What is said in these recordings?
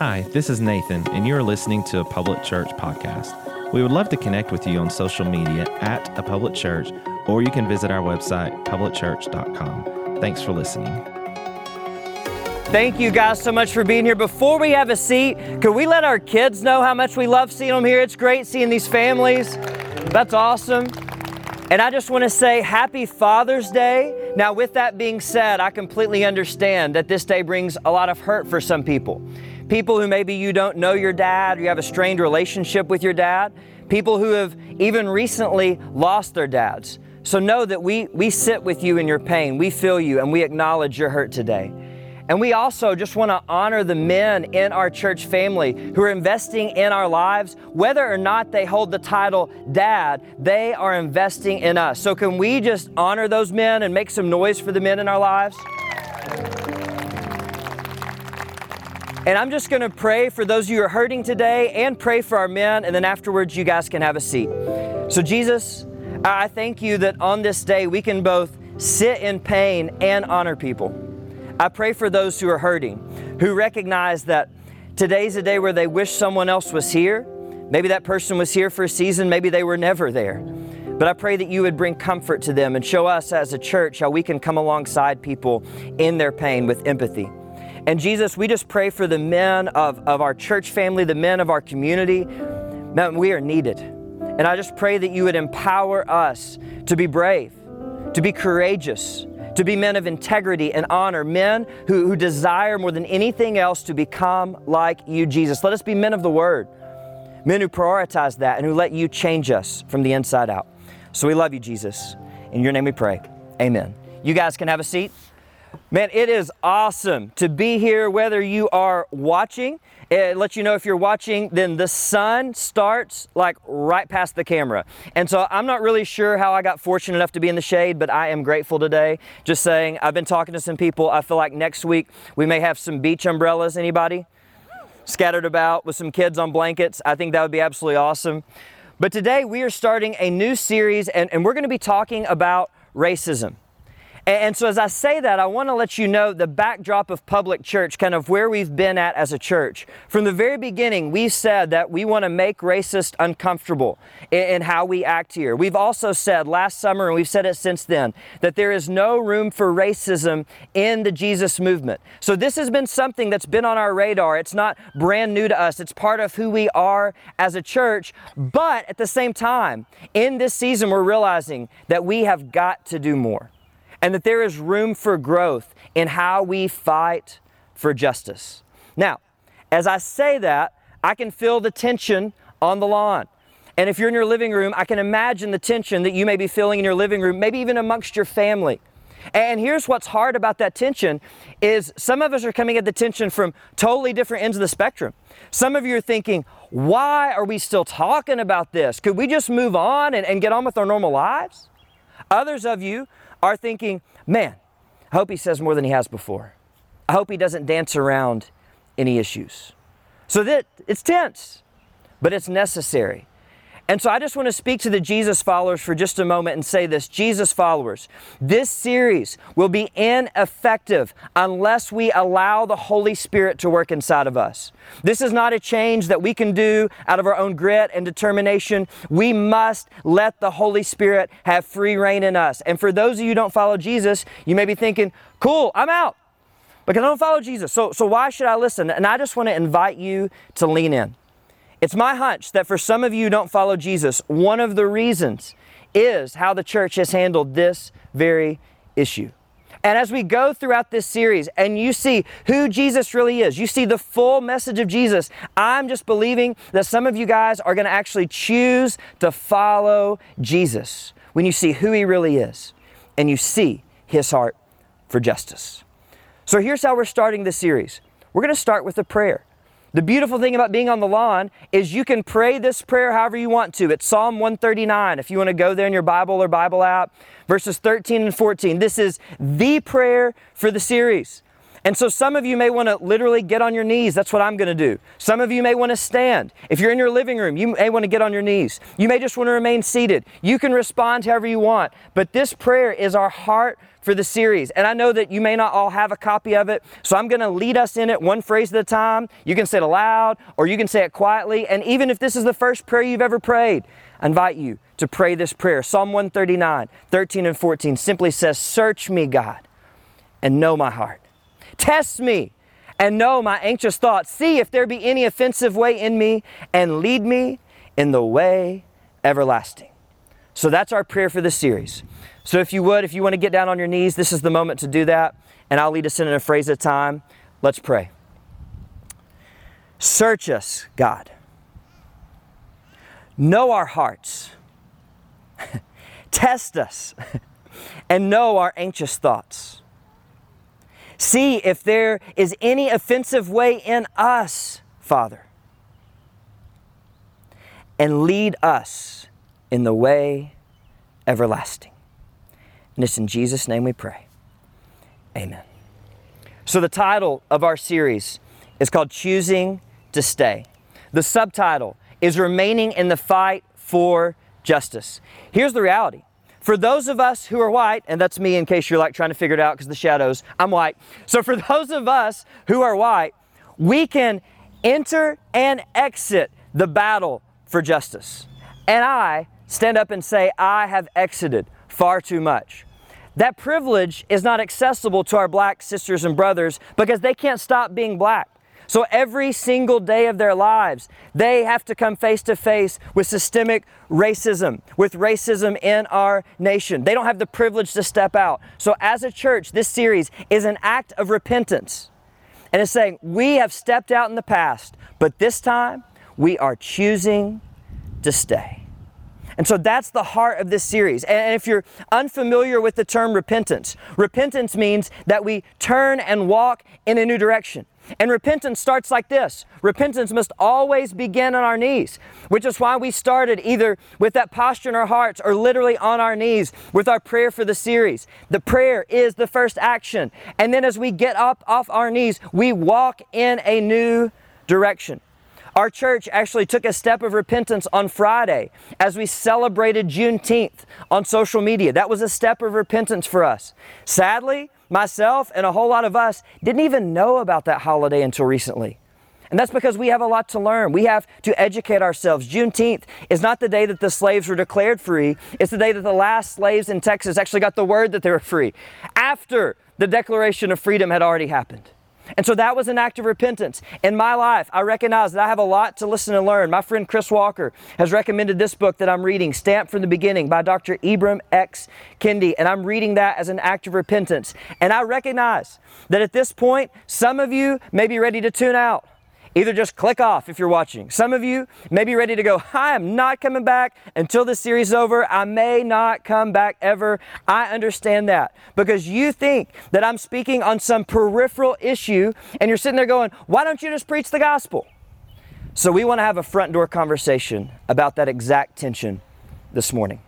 Hi, this is Nathan, and you are listening to a Public Church podcast. We would love to connect with you on social media at a public church, or you can visit our website, publicchurch.com. Thanks for listening. Thank you guys so much for being here. Before we have a seat, could we let our kids know how much we love seeing them here? It's great seeing these families. That's awesome. And I just want to say happy Father's Day. Now, with that being said, I completely understand that this day brings a lot of hurt for some people. People who maybe you don't know your dad, you have a strained relationship with your dad, people who have even recently lost their dads. So know that we, we sit with you in your pain, we feel you, and we acknowledge your hurt today. And we also just want to honor the men in our church family who are investing in our lives. Whether or not they hold the title dad, they are investing in us. So, can we just honor those men and make some noise for the men in our lives? And I'm just going to pray for those of you who are hurting today and pray for our men, and then afterwards, you guys can have a seat. So, Jesus, I thank you that on this day we can both sit in pain and honor people. I pray for those who are hurting, who recognize that today's a day where they wish someone else was here. Maybe that person was here for a season, maybe they were never there. But I pray that you would bring comfort to them and show us as a church how we can come alongside people in their pain with empathy. And Jesus, we just pray for the men of, of our church family, the men of our community. Man, we are needed. And I just pray that you would empower us to be brave, to be courageous, to be men of integrity and honor, men who, who desire more than anything else to become like you, Jesus. Let us be men of the word, men who prioritize that and who let you change us from the inside out. So we love you, Jesus. In your name we pray. Amen. You guys can have a seat. Man, it is awesome to be here, whether you are watching. It lets you know if you're watching, then the sun starts like right past the camera. And so I'm not really sure how I got fortunate enough to be in the shade, but I am grateful today. Just saying, I've been talking to some people. I feel like next week we may have some beach umbrellas. Anybody? Scattered about with some kids on blankets. I think that would be absolutely awesome. But today we are starting a new series, and, and we're going to be talking about racism. And so, as I say that, I want to let you know the backdrop of public church, kind of where we've been at as a church. From the very beginning, we said that we want to make racist uncomfortable in, how we act here. We've also said last summer, and we've said it since then, that there is no room for racism in the Jesus movement. So, this has been something that's been on our radar. It's not brand new to us, it's part of who we are as a church. But at the same time, in this season, we're realizing that we have got to do more and that there is room for growth in how we fight for justice. Now, as I say that, I can feel the tension on the lawn. And if you're in your living room, I can imagine the tension that you may be feeling in your living room, maybe even amongst your family. And here's what's hard about that tension is some of us are coming at the tension from totally different ends of the spectrum. Some of you are thinking, why are we still talking about this? Could we just move on and, and get on with our normal lives? Others of you are thinking, man, I hope he says more than he has before. I hope he doesn't dance around any issues. So that it's tense, but it's necessary. And so I just want to speak to the Jesus followers for just a moment and say this Jesus followers, this series will be ineffective unless we allow the Holy Spirit to work inside of us. This is not a change that we can do out of our own grit and determination. We must let the Holy Spirit have free rein in us. And for those of you who don't follow Jesus, you may be thinking, cool, I'm out because I don't follow Jesus. So, so why should I listen? And I just want to invite you to lean in. It's my hunch that for some of you who don't follow Jesus, one of the reasons is how the church has handled this very issue. And as we go throughout this series and you see who Jesus really is, you see the full message of Jesus, I'm just believing that some of you guys are going to actually choose to follow Jesus when you see who he really is and you see his heart for justice. So here's how we're starting this series. We're going to start with a prayer. The beautiful thing about being on the lawn is you can pray this prayer however you want to. It's Psalm 139 if you want to go there in your Bible or Bible app, verses 13 and 14. This is the prayer for the series. And so some of you may want to literally get on your knees. That's what I'm going to do. Some of you may want to stand. If you're in your living room, you may want to get on your knees. You may just want to remain seated. You can respond however you want. But this prayer is our heart for the series. And I know that you may not all have a copy of it, so I'm going to lead us in it one phrase at a time. You can say it aloud or you can say it quietly. And even if this is the first prayer you've ever prayed, I invite you to pray this prayer. Psalm 139, 13 and 14 simply says, Search me, God, and know my heart. Test me and know my anxious thoughts. See if there be any offensive way in me, and lead me in the way everlasting. So that's our prayer for this series. So if you would, if you want to get down on your knees, this is the moment to do that. And I'll lead us in a phrase at a time. Let's pray. Search us, God. Know our hearts. Test us and know our anxious thoughts. See if there is any offensive way in us, Father, and lead us in the way everlasting. And it's in Jesus' name we pray. Amen. So, the title of our series is called Choosing to Stay. The subtitle is Remaining in the Fight for Justice. Here's the reality for those of us who are white, and that's me in case you're like trying to figure it out because the shadows, I'm white. So for those of us who are white, we can enter and exit the battle for justice. And I stand up and say, I have exited far too much. That privilege is not accessible to our black sisters and brothers because they can't stop being black. So every single day of their lives, they have to come face to face with systemic racism, with racism in our nation. They don't have the privilege to step out. So as a church, this series is an act of repentance. And it's saying, we have stepped out in the past, but this time we are choosing to stay. And so that's the heart of this series. And if you're unfamiliar with the term repentance, repentance means that we turn and walk in a new direction. And repentance starts like this repentance must always begin on our knees, which is why we started either with that posture in our hearts or literally on our knees with our prayer for the series. The prayer is the first action. And then as we get up off our knees, we walk in a new direction. Our church actually took a step of repentance on Friday as we celebrated Juneteenth on social media. That was a step of repentance for us. Sadly, myself, and a whole lot of us didn't even know about that holiday until recently. And that's because we have a lot to learn. We have to educate ourselves. Juneteenth is not the day that the slaves were declared free, it's the day that the last slaves in Texas actually got the word that they were free after the Declaration of Freedom had already happened. And so that was an act of repentance. In my life, I recognize that I have a lot to listen and learn. My friend Chris Walker has recommended this book that I'm reading, Stamped from the Beginning by Dr. Ibram X. Kendi. And I'm reading that as an act of repentance. And I recognize that at this point, some of you may be ready to tune out. Either just click off if you're watching. Some of you may be ready to go, I am not coming back until this series is over. I may not come back ever. I understand that because you think that I'm speaking on some peripheral issue and you're sitting there going, why don't you just preach the gospel? So we want to have a front door conversation about that exact tension this morning.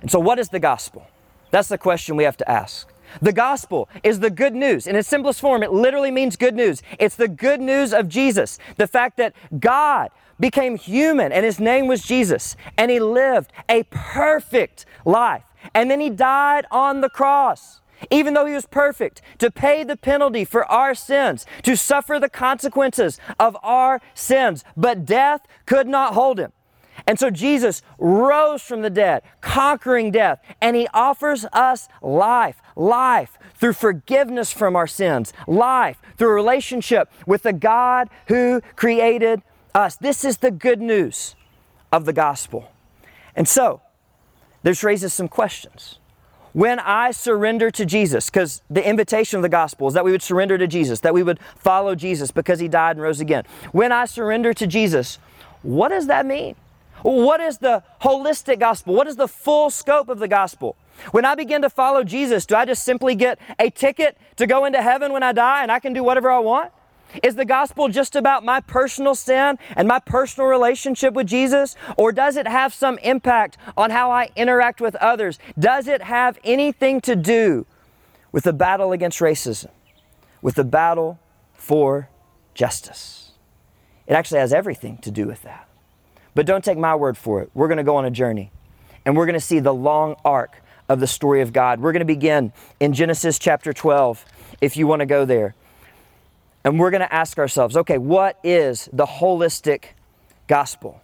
And so, what is the gospel? That's the question we have to ask. The gospel is the good news. In its simplest form, it literally means good news. It's the good news of Jesus. The fact that God became human and his name was Jesus and he lived a perfect life. And then he died on the cross. Even though he was perfect, to pay the penalty for our sins, to suffer the consequences of our sins. But death could not hold him. And so Jesus rose from the dead, conquering death, and he offers us life, life through forgiveness from our sins, life through a relationship with the God who created us. This is the good news of the gospel. And so, this raises some questions. When I surrender to Jesus, because the invitation of the gospel is that we would surrender to Jesus, that we would follow Jesus because he died and rose again. When I surrender to Jesus, what does that mean? What is the holistic gospel? What is the full scope of the gospel? When I begin to follow Jesus, do I just simply get a ticket to go into heaven when I die and I can do whatever I want? Is the gospel just about my personal sin and my personal relationship with Jesus? Or does it have some impact on how I interact with others? Does it have anything to do with the battle against racism, with the battle for justice? It actually has everything to do with that. But don't take my word for it. We're going to go on a journey and we're going to see the long arc of the story of God. We're going to begin in Genesis chapter 12, if you want to go there. And we're going to ask ourselves okay, what is the holistic gospel?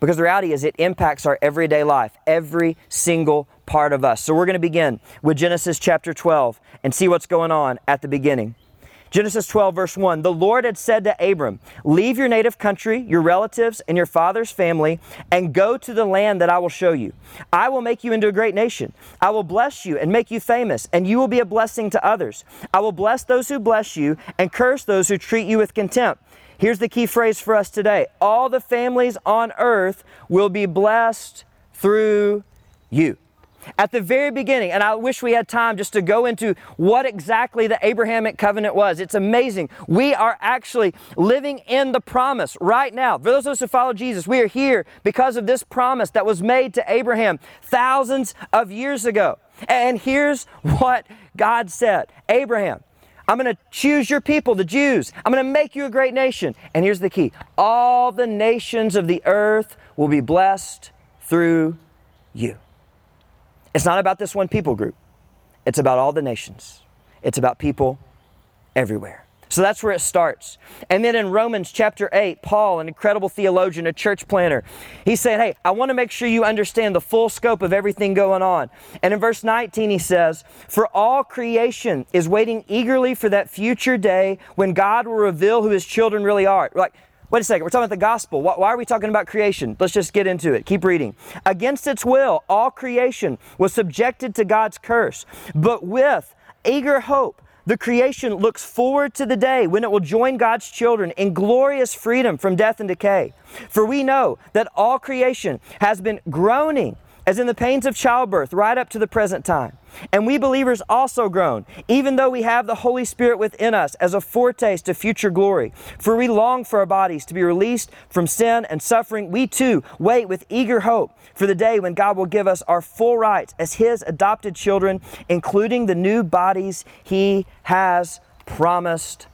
Because the reality is, it impacts our everyday life, every single part of us. So we're going to begin with Genesis chapter 12 and see what's going on at the beginning. Genesis 12, verse 1 The Lord had said to Abram, Leave your native country, your relatives, and your father's family, and go to the land that I will show you. I will make you into a great nation. I will bless you and make you famous, and you will be a blessing to others. I will bless those who bless you, and curse those who treat you with contempt. Here's the key phrase for us today All the families on earth will be blessed through you at the very beginning, and I wish we had time just to go into what exactly the Abrahamic covenant was. It's amazing. We are actually living in the promise right now. For those of us who follow Jesus, we are here because of this promise that was made to Abraham thousands of years ago. And here's what God said Abraham, I'm going to choose your people, the Jews. I'm going to make you a great nation. And here's the key all the nations of the earth will be blessed through you. It's not about this one people group, it's about all the nations, it's about people everywhere. So that's where it starts. And then in Romans chapter 8, Paul, an incredible theologian, a church planner, he's saying, Hey, I want to make sure you understand the full scope of everything going on. And in verse 19, he says, For all creation is waiting eagerly for that future day when God will reveal who his children really are. Like, Wait a second, we're talking about the gospel. Why are we talking about creation? Let's just get into it. Keep reading. Against its will, all creation was subjected to God's curse, but with eager hope, the creation looks forward to the day when it will join God's children in glorious freedom from death and decay. For we know that all creation has been groaning as in the pains of childbirth, right up to the present time. And we believers also groan, even though we have the Holy Spirit within us as a foretaste of future glory. For we long for our bodies to be released from sin and suffering. We too wait with eager hope for the day when God will give us our full rights as His adopted children, including the new bodies He has promised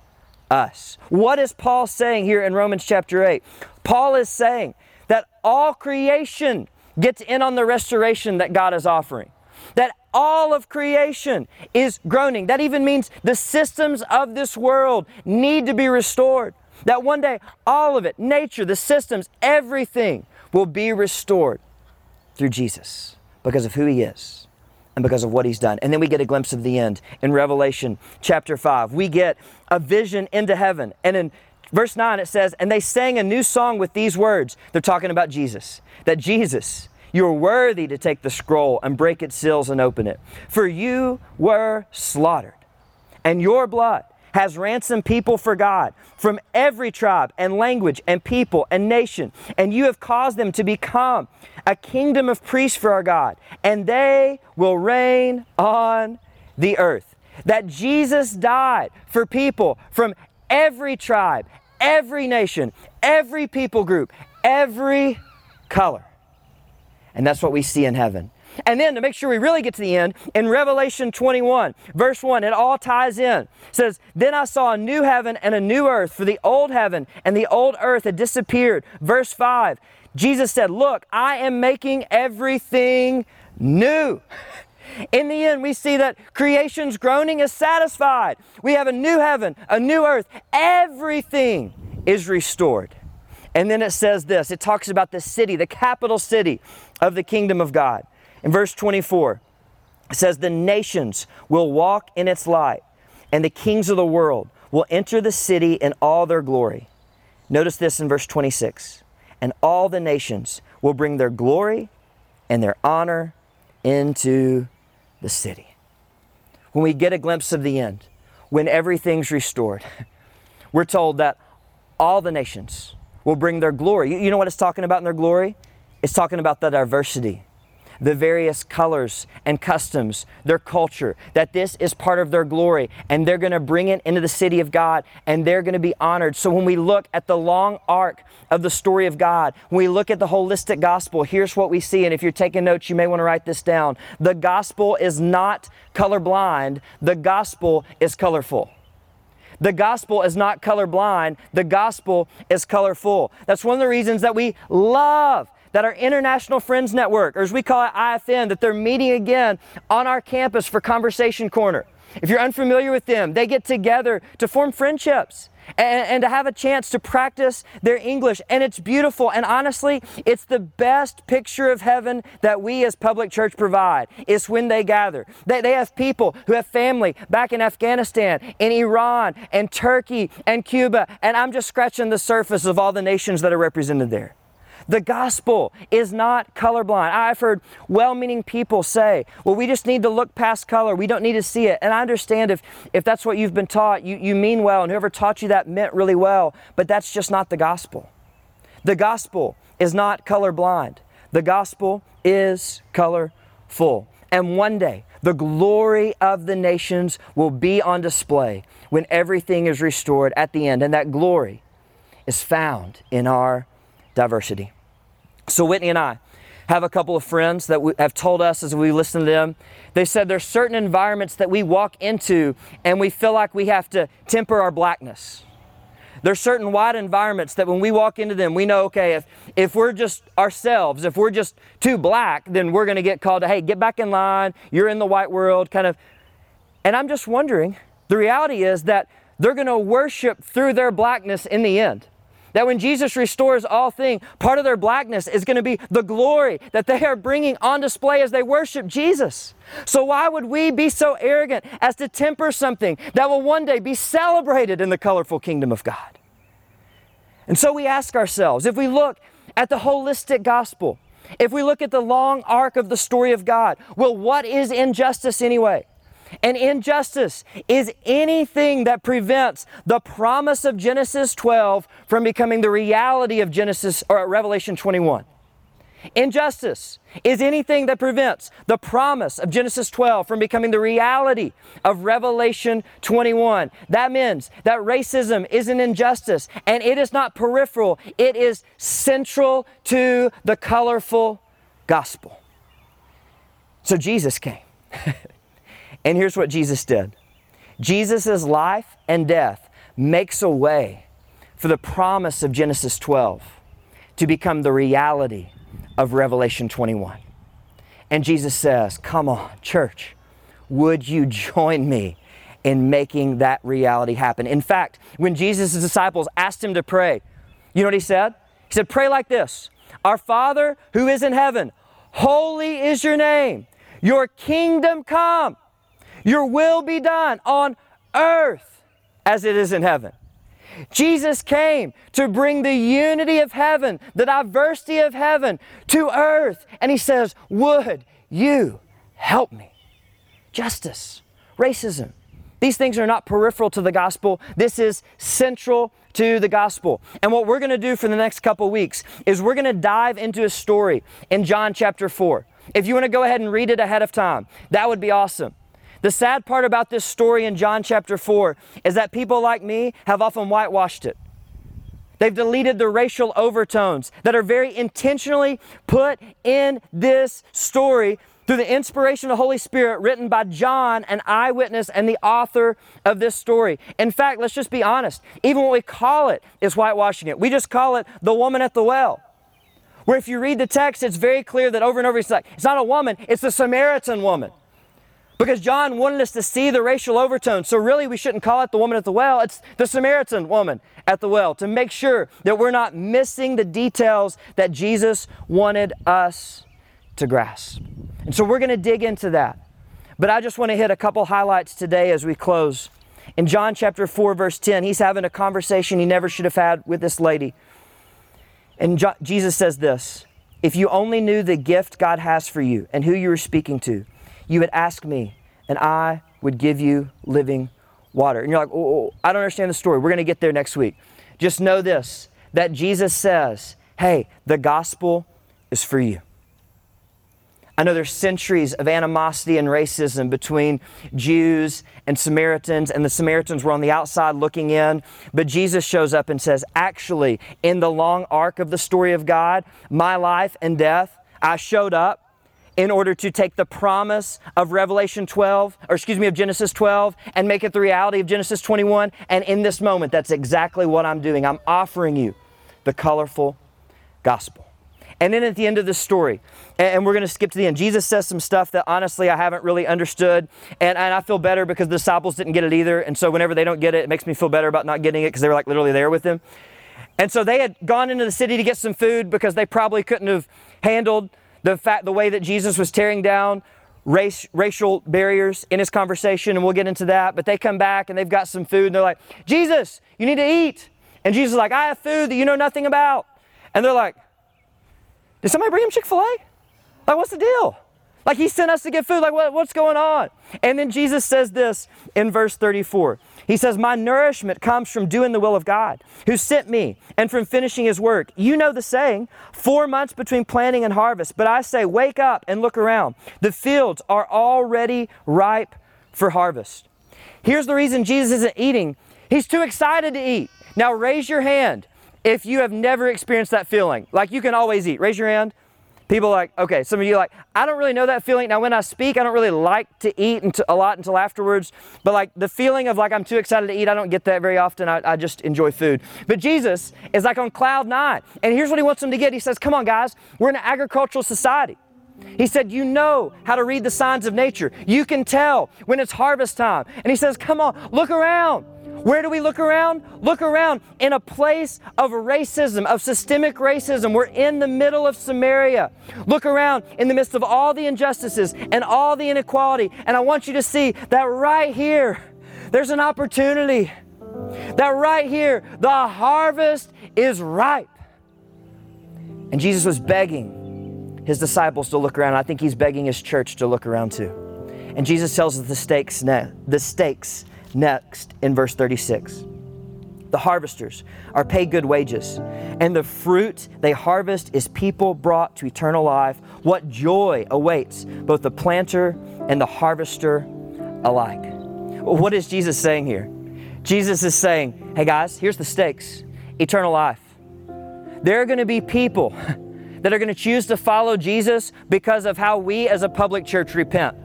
us. What is Paul saying here in Romans chapter 8? Paul is saying that all creation gets in on the restoration that God is offering. That all of creation is groaning. That even means the systems of this world need to be restored. That one day, all of it, nature, the systems, everything will be restored through Jesus because of who He is and because of what He's done. And then we get a glimpse of the end in Revelation chapter 5. We get a vision into heaven. And in verse 9 it says, And they sang a new song with these words. They're talking about Jesus. That Jesus, you're worthy to take the scroll and break its seals and open it. For you were slaughtered, and your blood has ransomed people for God from every tribe and language and people and nation. And you have caused them to become a kingdom of priests for our God, and they will reign on the earth. That Jesus died for people from every tribe, every nation, every people group, every color. And that's what we see in heaven. And then to make sure we really get to the end, in Revelation 21, verse 1, it all ties in. It says, Then I saw a new heaven and a new earth, for the old heaven and the old earth had disappeared. Verse 5, Jesus said, Look, I am making everything new. In the end, we see that creation's groaning is satisfied. We have a new heaven, a new earth. Everything is restored. And then it says this it talks about the city, the capital city of the kingdom of God. In verse 24, it says, The nations will walk in its light, and the kings of the world will enter the city in all their glory. Notice this in verse 26 and all the nations will bring their glory and their honor into the city. When we get a glimpse of the end, when everything's restored, we're told that all the nations will bring their glory. You know what it's talking about in their glory? It's talking about the diversity, the various colors and customs, their culture, that this is part of their glory, and they're going to bring it into the city of God, and they're going to be honored. So when we look at the long arc of the story of God, when we look at the holistic gospel, here's what we see. And if you're taking notes, you may want to write this down. The gospel is not colorblind, the gospel is colorful. The gospel is not colorblind, the gospel is colorful. That's one of the reasons that we love that our International Friends Network, or as we call it IFN, that they're meeting again on our campus for Conversation Corner. If you're unfamiliar with them, they get together to form friendships and, and, to have a chance to practice their English. And it's beautiful. And honestly, it's the best picture of heaven that we as public church provide. It's when they gather. They, they have people who have family back in Afghanistan, in Iran, and Turkey, and Cuba. And I'm just scratching the surface of all the nations that are represented there. The gospel is not colorblind. I've heard well meaning people say, well, we just need to look past color. We don't need to see it. And I understand if, if that's what you've been taught, you, you mean well, and whoever taught you that meant really well, but that's just not the gospel. The gospel is not colorblind, the gospel is colorful. And one day, the glory of the nations will be on display when everything is restored at the end. And that glory is found in our diversity. So, Whitney and I have a couple of friends that have told us as we listen to them, they said there's certain environments that we walk into and we feel like we have to temper our blackness. There's certain white environments that when we walk into them, we know, okay, if, if we're just ourselves, if we're just too black, then we're going to get called to, hey, get back in line. You're in the white world, kind of. And I'm just wondering, the reality is that they're going to worship through their blackness in the end. That when Jesus restores all things, part of their blackness is going to be the glory that they are bringing on display as they worship Jesus. So, why would we be so arrogant as to temper something that will one day be celebrated in the colorful kingdom of God? And so we ask ourselves if we look at the holistic gospel, if we look at the long arc of the story of God, well, what is injustice anyway? And injustice is anything that prevents the promise of Genesis 12 from becoming the reality of Genesis or Revelation 21. Injustice is anything that prevents the promise of Genesis 12 from becoming the reality of Revelation 21. That means that racism is an injustice and it is not peripheral, it is central to the colorful gospel. So Jesus came. And here's what Jesus did Jesus' life and death makes a way for the promise of Genesis 12 to become the reality of Revelation 21. And Jesus says, Come on, church, would you join me in making that reality happen? In fact, when Jesus' disciples asked him to pray, you know what he said? He said, Pray like this Our Father who is in heaven, holy is your name, your kingdom come. Your will be done on earth as it is in heaven. Jesus came to bring the unity of heaven, the diversity of heaven to earth. And He says, Would you help me? Justice, racism. These things are not peripheral to the gospel. This is central to the gospel. And what we're going to do for the next couple weeks is we're going to dive into a story in John chapter 4. If you want to go ahead and read it ahead of time, that would be awesome. The sad part about this story in John chapter 4 is that people like me have often whitewashed it. They've deleted the racial overtones that are very intentionally put in this story through the inspiration of the Holy Spirit written by John, an eyewitness and the author of this story. In fact, let's just be honest, even what we call it is whitewashing it. We just call it the woman at the well. Where if you read the text, it's very clear that over and over it's like, it's not a woman, it's the Samaritan woman. Because John wanted us to see the racial overtones. So, really, we shouldn't call it the woman at the well. It's the Samaritan woman at the well to make sure that we're not missing the details that Jesus wanted us to grasp. And so, we're going to dig into that. But I just want to hit a couple highlights today as we close. In John chapter 4, verse 10, he's having a conversation he never should have had with this lady. And Jesus says this If you only knew the gift God has for you and who you are speaking to, you would ask me, and I would give you living water. And you're like, oh, oh I don't understand the story. We're going to get there next week. Just know this that Jesus says, hey, the gospel is for you. I know there's centuries of animosity and racism between Jews and Samaritans, and the Samaritans were on the outside looking in. But Jesus shows up and says, Actually, in the long arc of the story of God, my life and death, I showed up in order to take the promise of Revelation 12, or excuse me, of Genesis 12, and make it the reality of Genesis 21. And in this moment, that's exactly what I'm doing. I'm offering you the colorful gospel. And then at the end of the story, and we're going to skip to the end, Jesus says some stuff that honestly I haven't really understood. And, and I feel better because the disciples didn't get it either. And so whenever they don't get it, it makes me feel better about not getting it because they were like literally there with him. And so they had gone into the city to get some food because they probably couldn't have handled the fact the way that Jesus was tearing down race, racial barriers in his conversation, and we'll get into that. But they come back and they've got some food, and they're like, Jesus, you need to eat. And Jesus is like, I have food that you know nothing about. And they're like, Did somebody bring him Chick fil A? Like, what's the deal? Like, he sent us to get food. Like, what, what's going on? And then Jesus says this in verse 34. He says, My nourishment comes from doing the will of God, who sent me, and from finishing his work. You know the saying, four months between planting and harvest. But I say, wake up and look around. The fields are already ripe for harvest. Here's the reason Jesus isn't eating. He's too excited to eat. Now raise your hand if you have never experienced that feeling. Like you can always eat. Raise your hand. People like, okay, some of you like, I don't really know that feeling. Now, when I speak, I don't really like to eat until, a lot until afterwards. But like the feeling of like I'm too excited to eat, I don't get that very often. I, I just enjoy food. But Jesus is like on cloud nine. And here's what he wants them to get. He says, come on, guys, we're in an agricultural society. He said, You know how to read the signs of nature. You can tell when it's harvest time. And he says, Come on, look around. Where do we look around? Look around in a place of racism, of systemic racism. We're in the middle of Samaria. Look around in the midst of all the injustices and all the inequality. And I want you to see that right here, there's an opportunity. That right here, the harvest is ripe. And Jesus was begging his disciples to look around. I think he's begging his church to look around too. And Jesus tells us the stakes, the stakes next in verse 36. The harvesters are paid good wages, and the fruit they harvest is people brought to eternal life. What joy awaits both the planter and the harvester alike. What is Jesus saying here? Jesus is saying, hey guys, here's the stakes eternal life. There are going to be people that are going to choose to follow Jesus because of how we as a public church repent.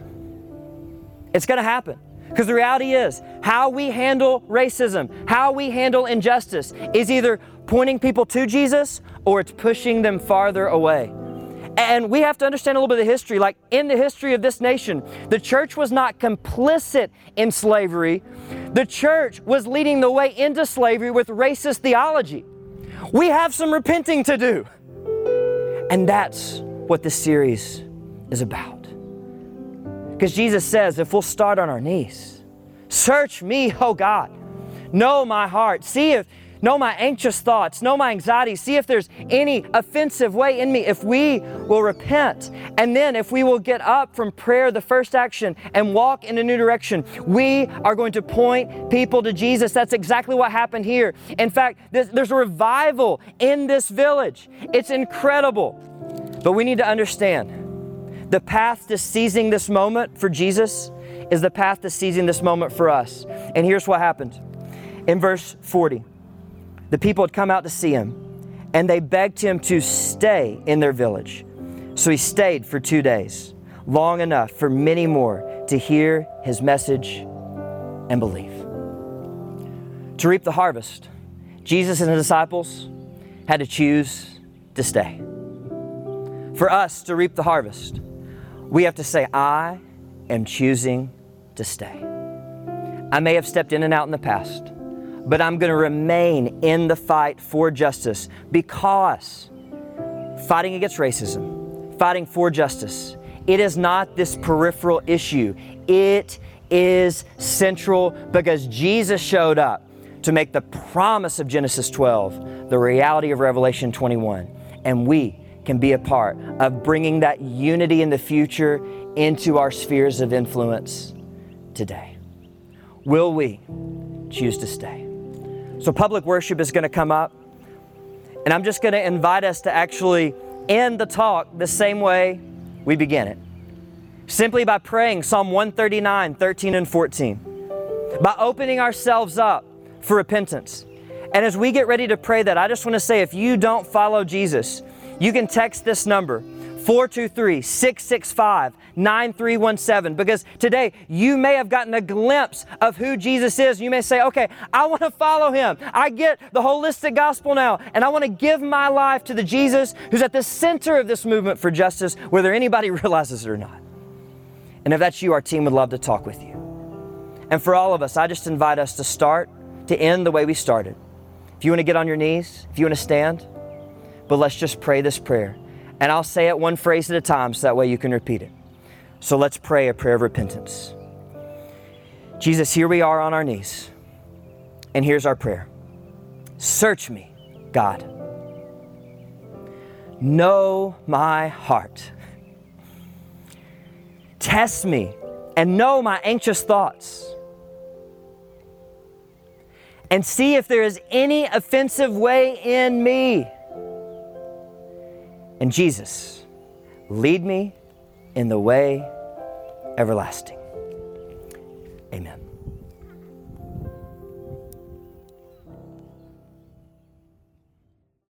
It's going to happen. Because the reality is, how we handle racism, how we handle injustice, is either pointing people to Jesus or it's pushing them farther away. And we have to understand a little bit of the history. Like in the history of this nation, the church was not complicit in slavery, the church was leading the way into slavery with racist theology. We have some repenting to do. And that's what this series is about. Because Jesus says, if we'll start on our knees, search me, oh God, know my heart, see if, know my anxious thoughts, know my anxiety, see if there's any offensive way in me. If we will repent, and then if we will get up from prayer, the first action, and walk in a new direction, we are going to point people to Jesus. That's exactly what happened here. In fact, there's a revival in this village. It's incredible. But we need to understand the path to seizing this moment for Jesus is the path to seizing this moment for us. And here's what happened. In verse 40, the people had come out to see him, and they begged him to stay in their village. So he stayed for two days, long enough for many more to hear his message and believe. To reap the harvest, Jesus and his disciples had to choose to stay. For us to reap the harvest, we have to say, I am choosing to stay. I may have stepped in and out in the past, but I'm going to remain in the fight for justice because fighting against racism, fighting for justice, it is not this peripheral issue. It is central because Jesus showed up to make the promise of Genesis 12 the reality of Revelation 21. And we can be a part of bringing that unity in the future into our spheres of influence today. Will we choose to stay? So, public worship is going to come up, and I'm just going to invite us to actually end the talk the same way we began it. Simply by praying Psalm 139, 13, and 14, by opening ourselves up for repentance. And as we get ready to pray that, I just want to say if you don't follow Jesus, you can text this number 423 665 9317. Because today you may have gotten a glimpse of who Jesus is. You may say, okay, I want to follow him. I get the holistic gospel now, and I want to give my life to the Jesus who's at the center of this movement for justice, whether anybody realizes it or not. And if that's you, our team would love to talk with you. And for all of us, I just invite us to start to end the way we started. If you want to get on your knees, if you want to stand, but let's just pray this prayer. And I'll say it one phrase at a time so that way you can repeat it. So let's pray a prayer of repentance. Jesus, here we are on our knees. And here's our prayer Search me, God. Know my heart. Test me and know my anxious thoughts. And see if there is any offensive way in me. And Jesus, lead me in the way everlasting.